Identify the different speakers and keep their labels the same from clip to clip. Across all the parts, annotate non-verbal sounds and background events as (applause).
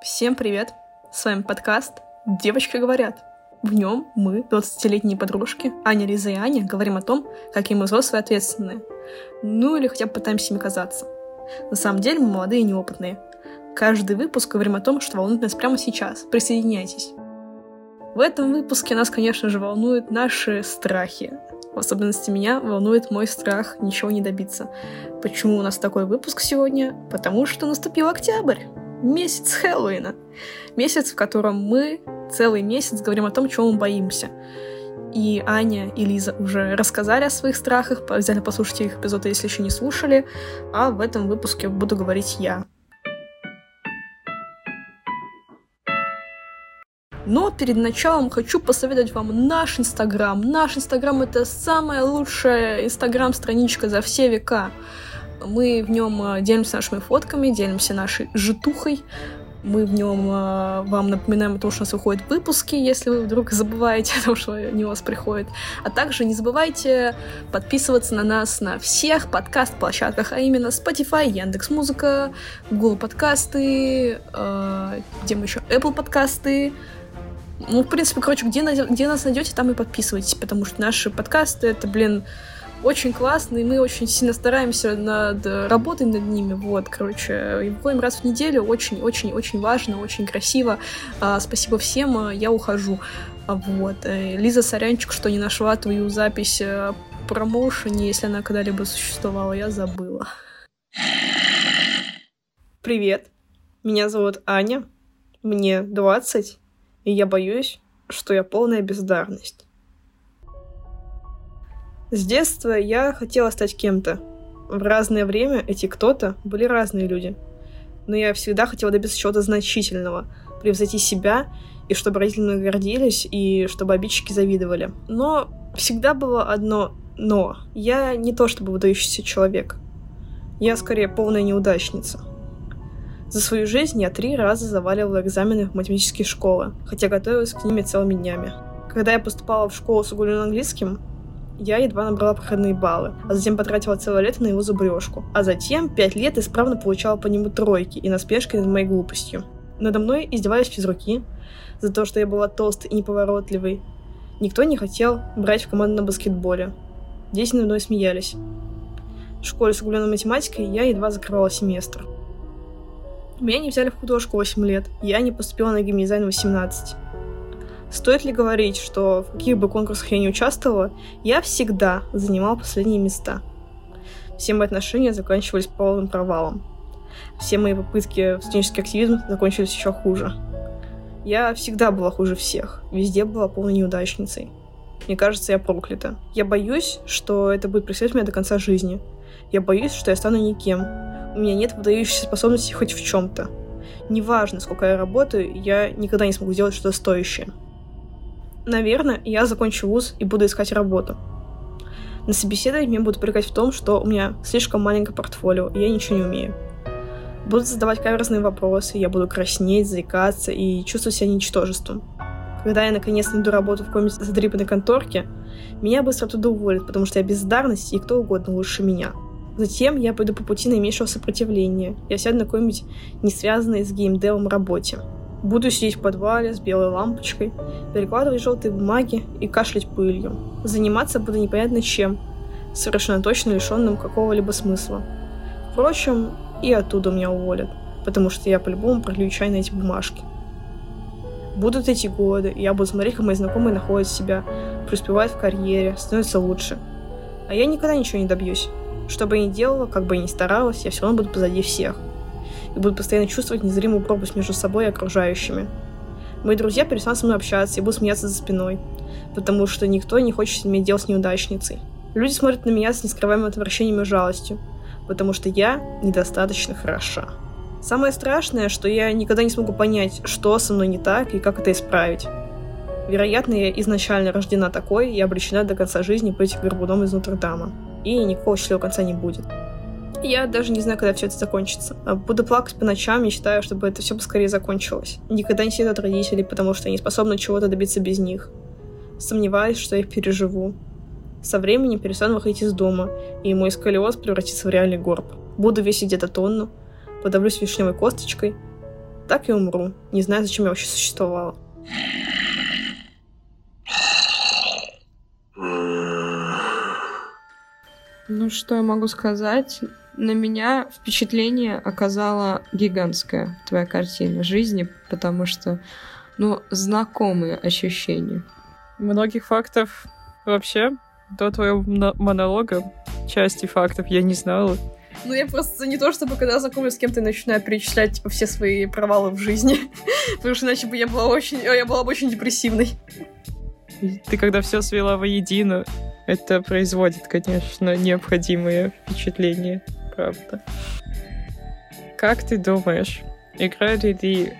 Speaker 1: Всем привет! С вами подкаст «Девочки говорят». В нем мы, 20-летние подружки, Аня, Лиза и Аня, говорим о том, какие мы взрослые ответственные. Ну или хотя бы пытаемся ими казаться. На самом деле мы молодые и неопытные. Каждый выпуск говорим о том, что волнует нас прямо сейчас. Присоединяйтесь. В этом выпуске нас, конечно же, волнуют наши страхи. В особенности меня волнует мой страх ничего не добиться. Почему у нас такой выпуск сегодня? Потому что наступил октябрь месяц Хэллоуина. Месяц, в котором мы целый месяц говорим о том, чего мы боимся. И Аня и Лиза уже рассказали о своих страхах, взяли послушайте их эпизоды, если еще не слушали, а в этом выпуске буду говорить я. Но перед началом хочу посоветовать вам наш Инстаграм. Наш Инстаграм — это самая лучшая Инстаграм-страничка за все века. Мы в нем э, делимся нашими фотками, делимся нашей житухой. Мы в нем э, вам напоминаем о том, что у нас выходят выпуски, если вы вдруг забываете (laughs) о том, что они у вас приходят. А также не забывайте подписываться на нас на всех подкаст-площадках, а именно Spotify, Яндекс Музыка, Google подкасты, э, где мы еще Apple подкасты, ну, в принципе, короче, где, где нас найдете, там и подписывайтесь, потому что наши подкасты — это, блин, очень классные, мы очень сильно стараемся над работой над ними, вот, короче, и выходим раз в неделю, очень-очень-очень важно, очень красиво, а, спасибо всем, а, я ухожу, а, вот, э, Лиза Сорянчик, что не нашла твою запись промоушене, если она когда-либо существовала, я забыла. Привет, меня зовут Аня, мне 20, и я боюсь, что я полная бездарность. С детства я хотела стать кем-то. В разное время эти кто-то были разные люди. Но я всегда хотела добиться чего-то значительного, превзойти себя, и чтобы родители мной гордились, и чтобы обидчики завидовали. Но всегда было одно «но». Я не то чтобы выдающийся человек. Я скорее полная неудачница. За свою жизнь я три раза заваливала экзамены в математические школы, хотя готовилась к ними целыми днями. Когда я поступала в школу с углубленным английским, я едва набрала проходные баллы, а затем потратила целое лето на его зубрежку. А затем пять лет исправно получала по нему тройки и насмешки над моей глупостью. Надо мной издевались физруки за то, что я была толстой и неповоротливой. Никто не хотел брать в команду на баскетболе. Дети надо мной смеялись. В школе с углубленной математикой я едва закрывала семестр. Меня не взяли в художку 8 лет, я не поступила на геймдизайн 18. Стоит ли говорить, что в каких бы конкурсах я не участвовала, я всегда занимала последние места. Все мои отношения заканчивались полным провалом. Все мои попытки в студенческий активизм закончились еще хуже. Я всегда была хуже всех, везде была полной неудачницей. Мне кажется, я проклята. Я боюсь, что это будет преследовать меня до конца жизни. Я боюсь, что я стану никем. У меня нет выдающейся способности хоть в чем-то. Неважно, сколько я работаю, я никогда не смогу сделать что-то стоящее. Наверное, я закончу вуз и буду искать работу. На собеседовании меня будут упрекать в том, что у меня слишком маленькое портфолио, и я ничего не умею. Будут задавать каверзные вопросы, я буду краснеть, заикаться и чувствовать себя ничтожеством. Когда я наконец найду работу в какой-нибудь задрипанной конторке, меня быстро оттуда уволят, потому что я бездарность и кто угодно лучше меня. Затем я пойду по пути наименьшего сопротивления. Я сяду на какой-нибудь не связанной с геймдевом работе. Буду сидеть в подвале с белой лампочкой, перекладывать желтые бумаги и кашлять пылью. Заниматься буду непонятно чем, совершенно точно лишенным какого-либо смысла. Впрочем, и оттуда меня уволят, потому что я по-любому пролью чай на эти бумажки. Будут эти годы, и я буду смотреть, как мои знакомые находят себя, преуспевают в карьере, становятся лучше. А я никогда ничего не добьюсь. Что бы я ни делала, как бы я ни старалась, я все равно буду позади всех и буду постоянно чувствовать незримую пропасть между собой и окружающими. Мои друзья перестанут со мной общаться и будут смеяться за спиной, потому что никто не хочет иметь дело с неудачницей. Люди смотрят на меня с нескрываемым отвращением и жалостью, потому что я недостаточно хороша. Самое страшное, что я никогда не смогу понять, что со мной не так и как это исправить. Вероятно, я изначально рождена такой и обречена до конца жизни быть горбуном из Нотр-Дама. И никакого счастливого конца не будет. Я даже не знаю, когда все это закончится. А буду плакать по ночам, мечтаю, чтобы это все поскорее закончилось. Никогда не сидят от родителей, потому что я не способна чего-то добиться без них. Сомневаюсь, что я их переживу. Со временем перестану выходить из дома, и мой сколиоз превратится в реальный горб. Буду весить где-то тонну, подавлюсь вишневой косточкой, так и умру, не знаю, зачем я вообще существовала.
Speaker 2: Ну, что я могу сказать? На меня впечатление оказала гигантская твоя картина жизни, потому что, ну, знакомые ощущения.
Speaker 3: Многих фактов вообще до твоего монолога части фактов я не знала.
Speaker 1: Ну, я просто не то, чтобы когда знакомлюсь с кем-то, начинаю перечислять, типа, все свои провалы в жизни. (laughs) Потому что иначе бы я была очень... Я была бы очень депрессивной.
Speaker 3: Ты когда все свела воедино, это производит, конечно, необходимые впечатления, правда. Как ты думаешь, играли ли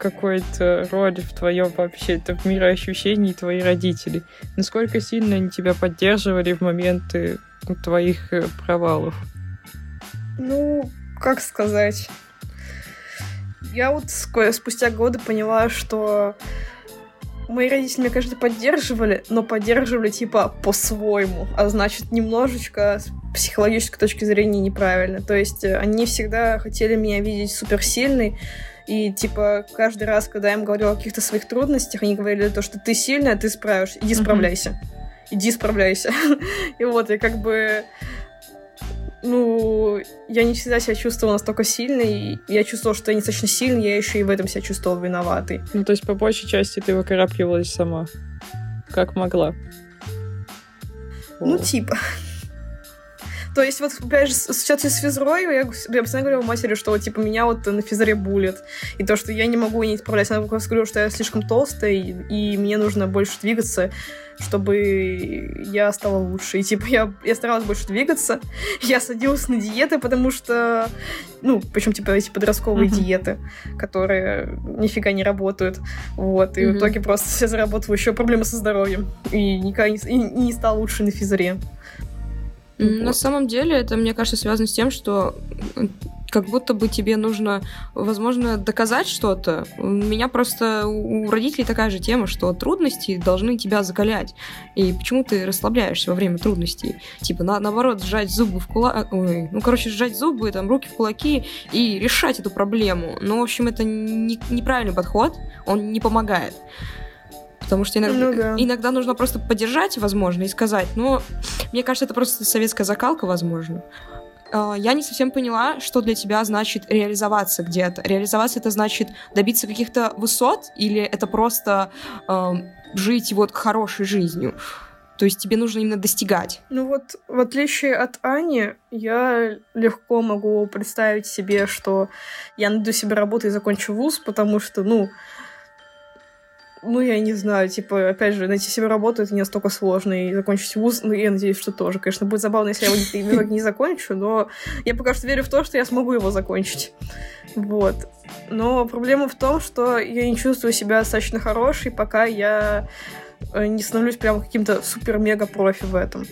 Speaker 3: какую-то роль в твоем вообще это в мироощущении твои родители? Насколько сильно они тебя поддерживали в моменты твоих э, провалов?
Speaker 1: Ну, как сказать? Я вот спустя годы поняла, что мои родители меня, конечно, поддерживали, но поддерживали типа по-своему, а значит, немножечко с психологической точки зрения неправильно. То есть э, они всегда хотели меня видеть суперсильной, и, типа, каждый раз, когда я им говорила о каких-то своих трудностях, они говорили то, что ты сильная, ты справишься, иди справляйся. Mm-hmm. Иди справляйся. и вот, я как бы ну, я не всегда себя чувствовала настолько сильной. Я чувствовала, что я недостаточно сильной, я еще и в этом себя чувствовала виноватой.
Speaker 3: Ну, то есть, по большей части ты выкарабкивалась сама. Как могла.
Speaker 1: Ну, О. типа. То есть вот, опять же, с ситуацией с физрой, я, я постоянно говорила матери, что, типа, меня вот на физре булит. И то, что я не могу не справляться. Она просто говорила, что я слишком толстая, и, и мне нужно больше двигаться, чтобы я стала лучше. И, типа, я, я старалась больше двигаться. (laughs) Я садилась на диеты, потому что... Ну, причем, типа, эти подростковые uh-huh. диеты, которые нифига не работают. Вот. И uh-huh. в итоге просто (laughs) я заработала еще проблемы со здоровьем. И никогда не, и, и не стала лучше на физре.
Speaker 2: На вот. самом деле, это, мне кажется, связано с тем, что как будто бы тебе нужно, возможно, доказать что-то. У меня просто у родителей такая же тема, что трудности должны тебя закалять. И почему ты расслабляешься во время трудностей? Типа, на, наоборот, сжать зубы в кулак... Ой, ну, короче, сжать зубы, там, руки в кулаки и решать эту проблему. Но, в общем, это не, неправильный подход, он не помогает. Потому что иногда, ну, да. иногда нужно просто поддержать, возможно, и сказать. Но мне кажется, это просто советская закалка, возможно. А, я не совсем поняла, что для тебя значит реализоваться где-то. Реализоваться это значит добиться каких-то высот, или это просто э, жить вот хорошей жизнью? То есть тебе нужно именно достигать.
Speaker 1: Ну вот, в отличие от Ани, я легко могу представить себе, что я найду себе работу и закончу вуз, потому что, ну, ну, я не знаю, типа, опять же, найти себе работу это не настолько сложно, и закончить вуз, ну, я надеюсь, что тоже. Конечно, будет забавно, если я его не, не закончу, но я пока что верю в то, что я смогу его закончить. Вот. Но проблема в том, что я не чувствую себя достаточно хорошей, пока я э, не становлюсь прям каким-то супер-мега-профи в этом.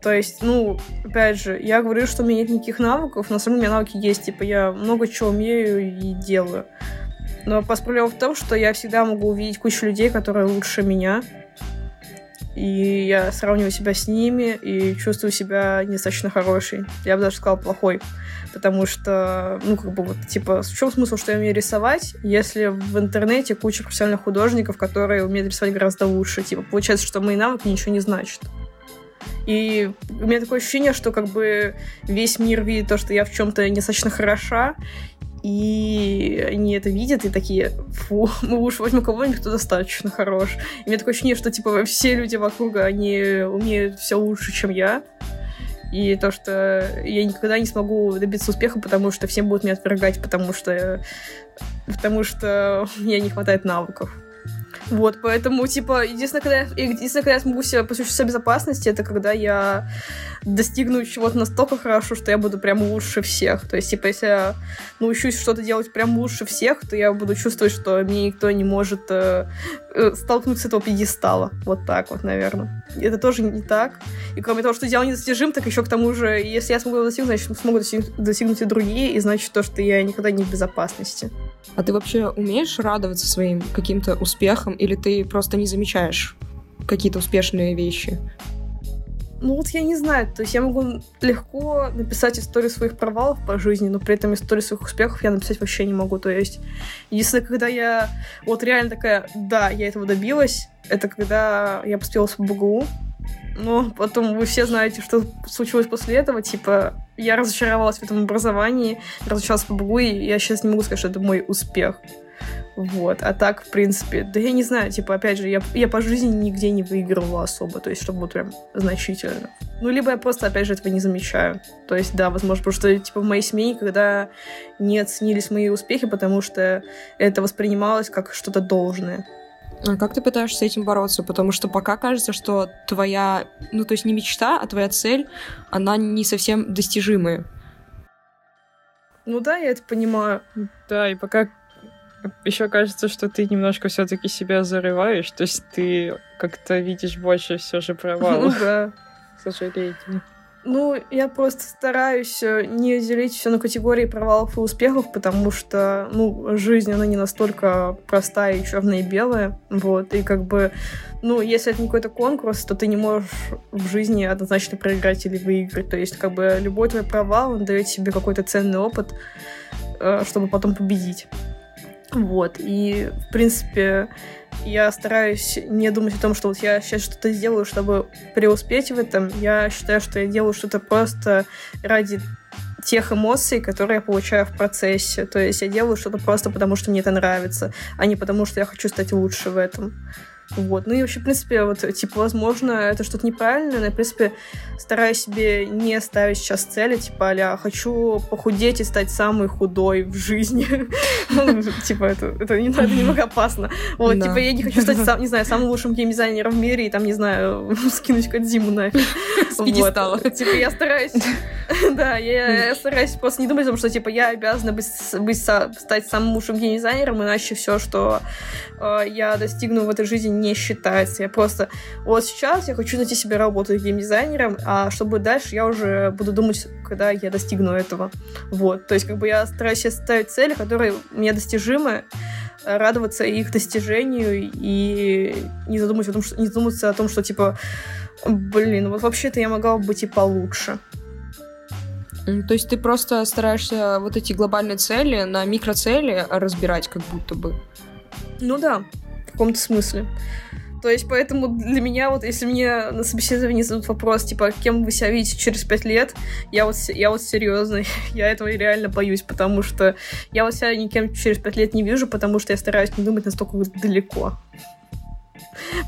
Speaker 1: То есть, ну, опять же, я говорю, что у меня нет никаких навыков, на самом деле у меня навыки есть, типа, я много чего умею и делаю. Но проблема в том, что я всегда могу увидеть кучу людей, которые лучше меня. И я сравниваю себя с ними и чувствую себя недостаточно хорошей. Я бы даже сказала плохой. Потому что, ну, как бы вот, типа, в чем смысл, что я умею рисовать, если в интернете куча профессиональных художников, которые умеют рисовать гораздо лучше. Типа, получается, что мои навыки ничего не значат. И у меня такое ощущение, что как бы весь мир видит то, что я в чем-то недостаточно хороша, и они это видят и такие, фу, мы лучше возьмем кого-нибудь, кто достаточно хорош. И у такое ощущение, что, типа, все люди вокруг, они умеют все лучше, чем я. И то, что я никогда не смогу добиться успеха, потому что все будут меня отвергать, потому что, потому что мне не хватает навыков. Вот, поэтому, типа, единственное, когда я, единственное, когда я смогу себя посвящать безопасности, это когда я достигну чего-то настолько хорошо, что я буду прям лучше всех. То есть, типа, если я научусь что-то делать прям лучше всех, то я буду чувствовать, что мне никто не может э, э, столкнуть с этого пьедестала. Вот так вот, наверное. Это тоже не так. И кроме того, что идеал недостижим, так еще к тому же, если я смогу достигнуть, значит, смогут достигнуть и другие, и значит то, что я никогда не в безопасности.
Speaker 2: А ты вообще умеешь радоваться своим каким-то успехам, или ты просто не замечаешь какие-то успешные вещи?
Speaker 1: ну вот я не знаю, то есть я могу легко написать историю своих провалов по жизни, но при этом историю своих успехов я написать вообще не могу. То есть, если когда я вот реально такая, да, я этого добилась, это когда я поступила в БГУ, но потом вы все знаете, что случилось после этого. Типа, я разочаровалась в этом образовании, разочаровалась в БГУ, и я сейчас не могу сказать, что это мой успех. Вот. А так, в принципе, да я не знаю, типа, опять же, я, я по жизни нигде не выигрывала особо, то есть, чтобы вот прям значительно. Ну, либо я просто, опять же, этого не замечаю. То есть, да, возможно, потому что, типа, в моей семье никогда не оценились мои успехи, потому что это воспринималось как что-то должное.
Speaker 2: А как ты пытаешься с этим бороться? Потому что пока кажется, что твоя, ну, то есть не мечта, а твоя цель, она не совсем достижимая.
Speaker 1: Ну да, я это понимаю.
Speaker 3: Да, и пока еще кажется, что ты немножко все-таки себя зарываешь, то есть ты как-то видишь больше все же провалов.
Speaker 1: Ну да.
Speaker 3: К сожалению.
Speaker 1: Ну, я просто стараюсь э, не делить все на категории провалов и успехов, потому что, ну, жизнь, она не настолько простая и черная и белая, вот, и как бы, ну, если это не какой-то конкурс, то ты не можешь в жизни однозначно проиграть или выиграть, то есть, как бы, любой твой провал, он дает себе какой-то ценный опыт, э, чтобы потом победить. Вот, и, в принципе, я стараюсь не думать о том, что вот я сейчас что-то сделаю, чтобы преуспеть в этом. Я считаю, что я делаю что-то просто ради тех эмоций, которые я получаю в процессе. То есть я делаю что-то просто потому, что мне это нравится, а не потому, что я хочу стать лучше в этом. Вот. Ну и вообще, в принципе, вот, типа, возможно, это что-то неправильное, но я, в принципе, стараюсь себе не ставить сейчас цели, типа, а хочу похудеть и стать самой худой в жизни. (laughs) Ну, типа, это немного опасно. Вот, типа, я не хочу стать, не знаю, самым лучшим геймдизайнером в мире и там, не знаю, (laughs) скинуть Кодзиму нафиг. (laughs)
Speaker 2: С пьедестала.
Speaker 1: Типа, я стараюсь... Да, я стараюсь просто не думать о том, что, типа, я обязана стать самым лучшим геймдизайнером, иначе все, что э, я достигну в этой жизни, не считается. Я просто вот сейчас я хочу найти себе работу геймдизайнером, а чтобы дальше я уже буду думать, когда я достигну этого. Вот. То есть как бы я стараюсь себе ставить цели, которые мне достижимы, радоваться их достижению и не задумываться о том, что, не задумываться о том, что типа, блин, вот вообще-то я могла бы быть и получше.
Speaker 2: То есть ты просто стараешься вот эти глобальные цели на микроцели разбирать, как будто бы.
Speaker 1: Ну да, в каком-то смысле. То есть, поэтому для меня, вот если мне на собеседовании зададут вопрос, типа, кем вы себя видите через пять лет, я вот, я вот серьезно, (laughs) я этого реально боюсь, потому что я вот себя никем через пять лет не вижу, потому что я стараюсь не думать настолько далеко.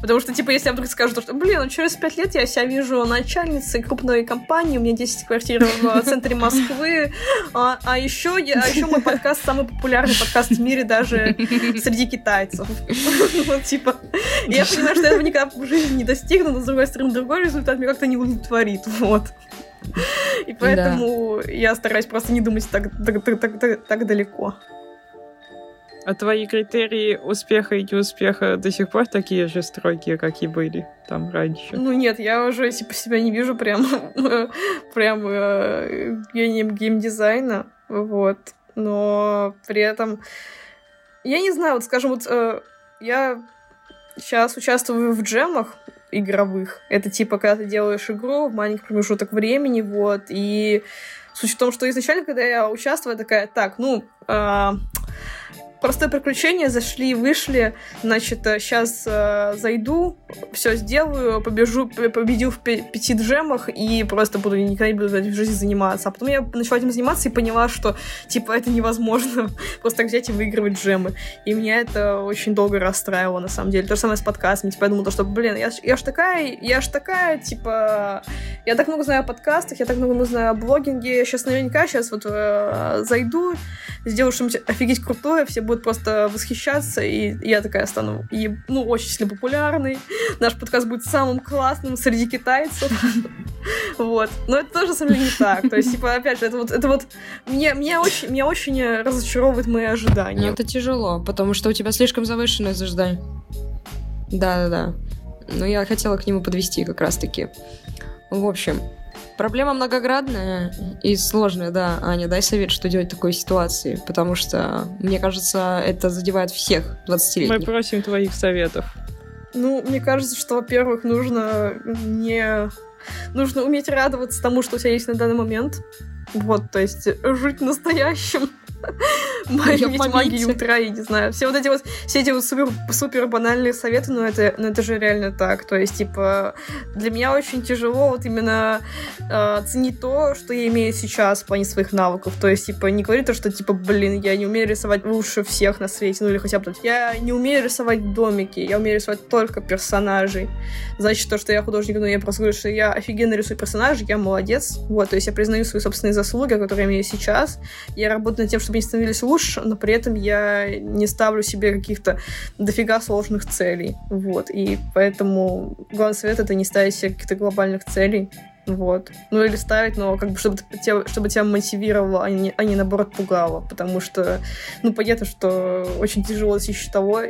Speaker 1: Потому что, типа, если я вдруг скажу, что, блин, ну через пять лет я себя вижу начальницей крупной компании, у меня 10 квартир в центре Москвы, а, а еще, я, а еще мой подкаст самый популярный подкаст в мире даже среди китайцев. Вот, (laughs) типа, я понимаю, что я этого никогда в жизни не достигну, но, с другой стороны, другой результат меня как-то не удовлетворит, вот. И поэтому да. я стараюсь просто не думать так, так, так, так, так далеко.
Speaker 3: А твои критерии успеха и неуспеха до сих пор такие же строгие, как и были там раньше?
Speaker 1: Ну нет, я уже типа себя не вижу прям, (laughs) прям э, гением геймдизайна, вот. Но при этом я не знаю, вот скажем, вот э, я сейчас участвую в джемах игровых. Это типа, когда ты делаешь игру в маленький промежуток времени, вот, и суть в том, что изначально, когда я участвую, такая, так, ну, э, простое приключение, зашли, вышли, значит, сейчас э, зайду, все сделаю, побежу, победю в пяти джемах и просто буду никогда не буду в жизни заниматься. А потом я начала этим заниматься и поняла, что, типа, это невозможно (laughs) просто так взять и выигрывать джемы. И меня это очень долго расстраивало, на самом деле. То же самое с подкастами. Типа, я думала, что, блин, я, я ж такая, я ж такая, типа, я так много знаю о подкастах, я так много знаю о блогинге, я сейчас наверняка сейчас вот э, зайду, сделаю что-нибудь офигеть крутое, все будут будут просто восхищаться, и я такая стану, и, ну, очень сильно популярной. Наш подкаст будет самым классным среди китайцев. Вот. Но это тоже, самое не так. То есть, типа, опять же, это вот, это вот, мне, меня очень, меня очень разочаровывает мои ожидания.
Speaker 2: Это тяжело, потому что у тебя слишком завышенное ожидание. Да-да-да. Но я хотела к нему подвести как раз-таки. В общем, Проблема многоградная и сложная, да. Аня, дай совет, что делать в такой ситуации, потому что, мне кажется, это задевает всех 20-летних.
Speaker 3: Мы просим твоих советов.
Speaker 1: Ну, мне кажется, что, во-первых, нужно не нужно уметь радоваться тому, что у тебя есть на данный момент. Вот, то есть жить настоящим. Иметь магию утра, я не знаю. Все вот эти вот, все эти вот супер, супер банальные советы, но это, но это же реально так. То есть, типа, для меня очень тяжело вот именно э, ценить то, что я имею сейчас в плане своих навыков. То есть, типа, не говорить то, что, типа, блин, я не умею рисовать лучше всех на свете, ну или хотя бы, я не умею рисовать домики, я умею рисовать только персонажей. Значит, то, что я художник, но я просто говорю, что я офигенно рисую персонажей, я молодец. Вот, то есть я признаю свои собственные заслуги, которые я имею сейчас. Я работаю над тем, чтобы они становились лучше, но при этом я не ставлю себе каких-то дофига сложных целей. Вот. И поэтому главный совет — это не ставить себе каких-то глобальных целей. Вот. Ну или ставить, но как бы чтобы тебя, чтобы тебя мотивировало, а не, а не наоборот пугало. Потому что, ну, понятно, что очень тяжело достичь того,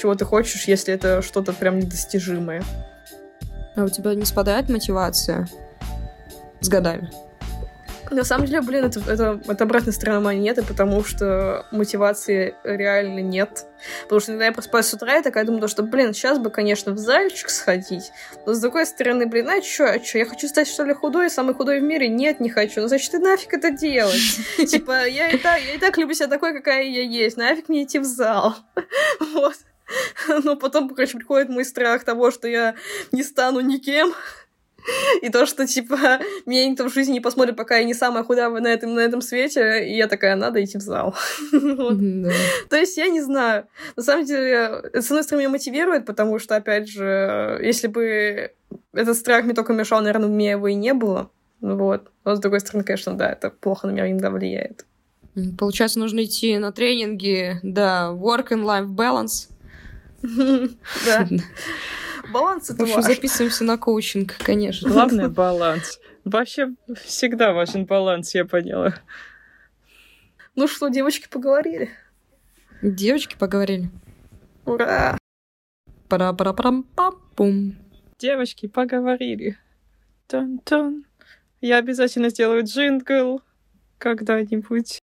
Speaker 1: чего ты хочешь, если это что-то прям недостижимое.
Speaker 2: А у тебя не спадает мотивация с годами?
Speaker 1: На самом деле, блин, это, это, это обратная сторона монеты, потому что мотивации реально нет. Потому что иногда я просыпаюсь с утра и такая думаю, что, блин, сейчас бы, конечно, в зальчик сходить. Но с другой стороны, блин, а чё, а чё, я хочу стать, что ли, худой, самый худой в мире? Нет, не хочу. Ну, значит, ты нафиг это делать? (laughs) Типа, я и так, я и так люблю себя такой, какая я есть. Нафиг мне идти в зал. (laughs) Вот. Но потом, короче, приходит мой страх того, что я не стану никем, (laughs) И то, что, типа, (laughs) меня никто в жизни не посмотрит, пока я не самая худая на этом, на этом свете, и я такая, надо идти в зал. (laughs) То есть я не знаю. На самом деле, с одной стороны, меня мотивирует, потому что, опять же, если бы этот страх мне только мешал, наверное, у меня его и не было. Вот. Но, с другой стороны, конечно, да, это плохо на меня иногда влияет.
Speaker 2: Получается, нужно идти на тренинги, да, work and life balance.
Speaker 1: Да. Баланс это
Speaker 2: важно. записываемся на коучинг, конечно.
Speaker 3: Главное — баланс. Вообще всегда важен баланс, я поняла.
Speaker 1: Ну что, девочки поговорили?
Speaker 2: Девочки поговорили.
Speaker 1: Ура!
Speaker 2: пара пара парам пам пум
Speaker 3: Девочки поговорили. Тон-тон. Я обязательно сделаю джингл когда-нибудь.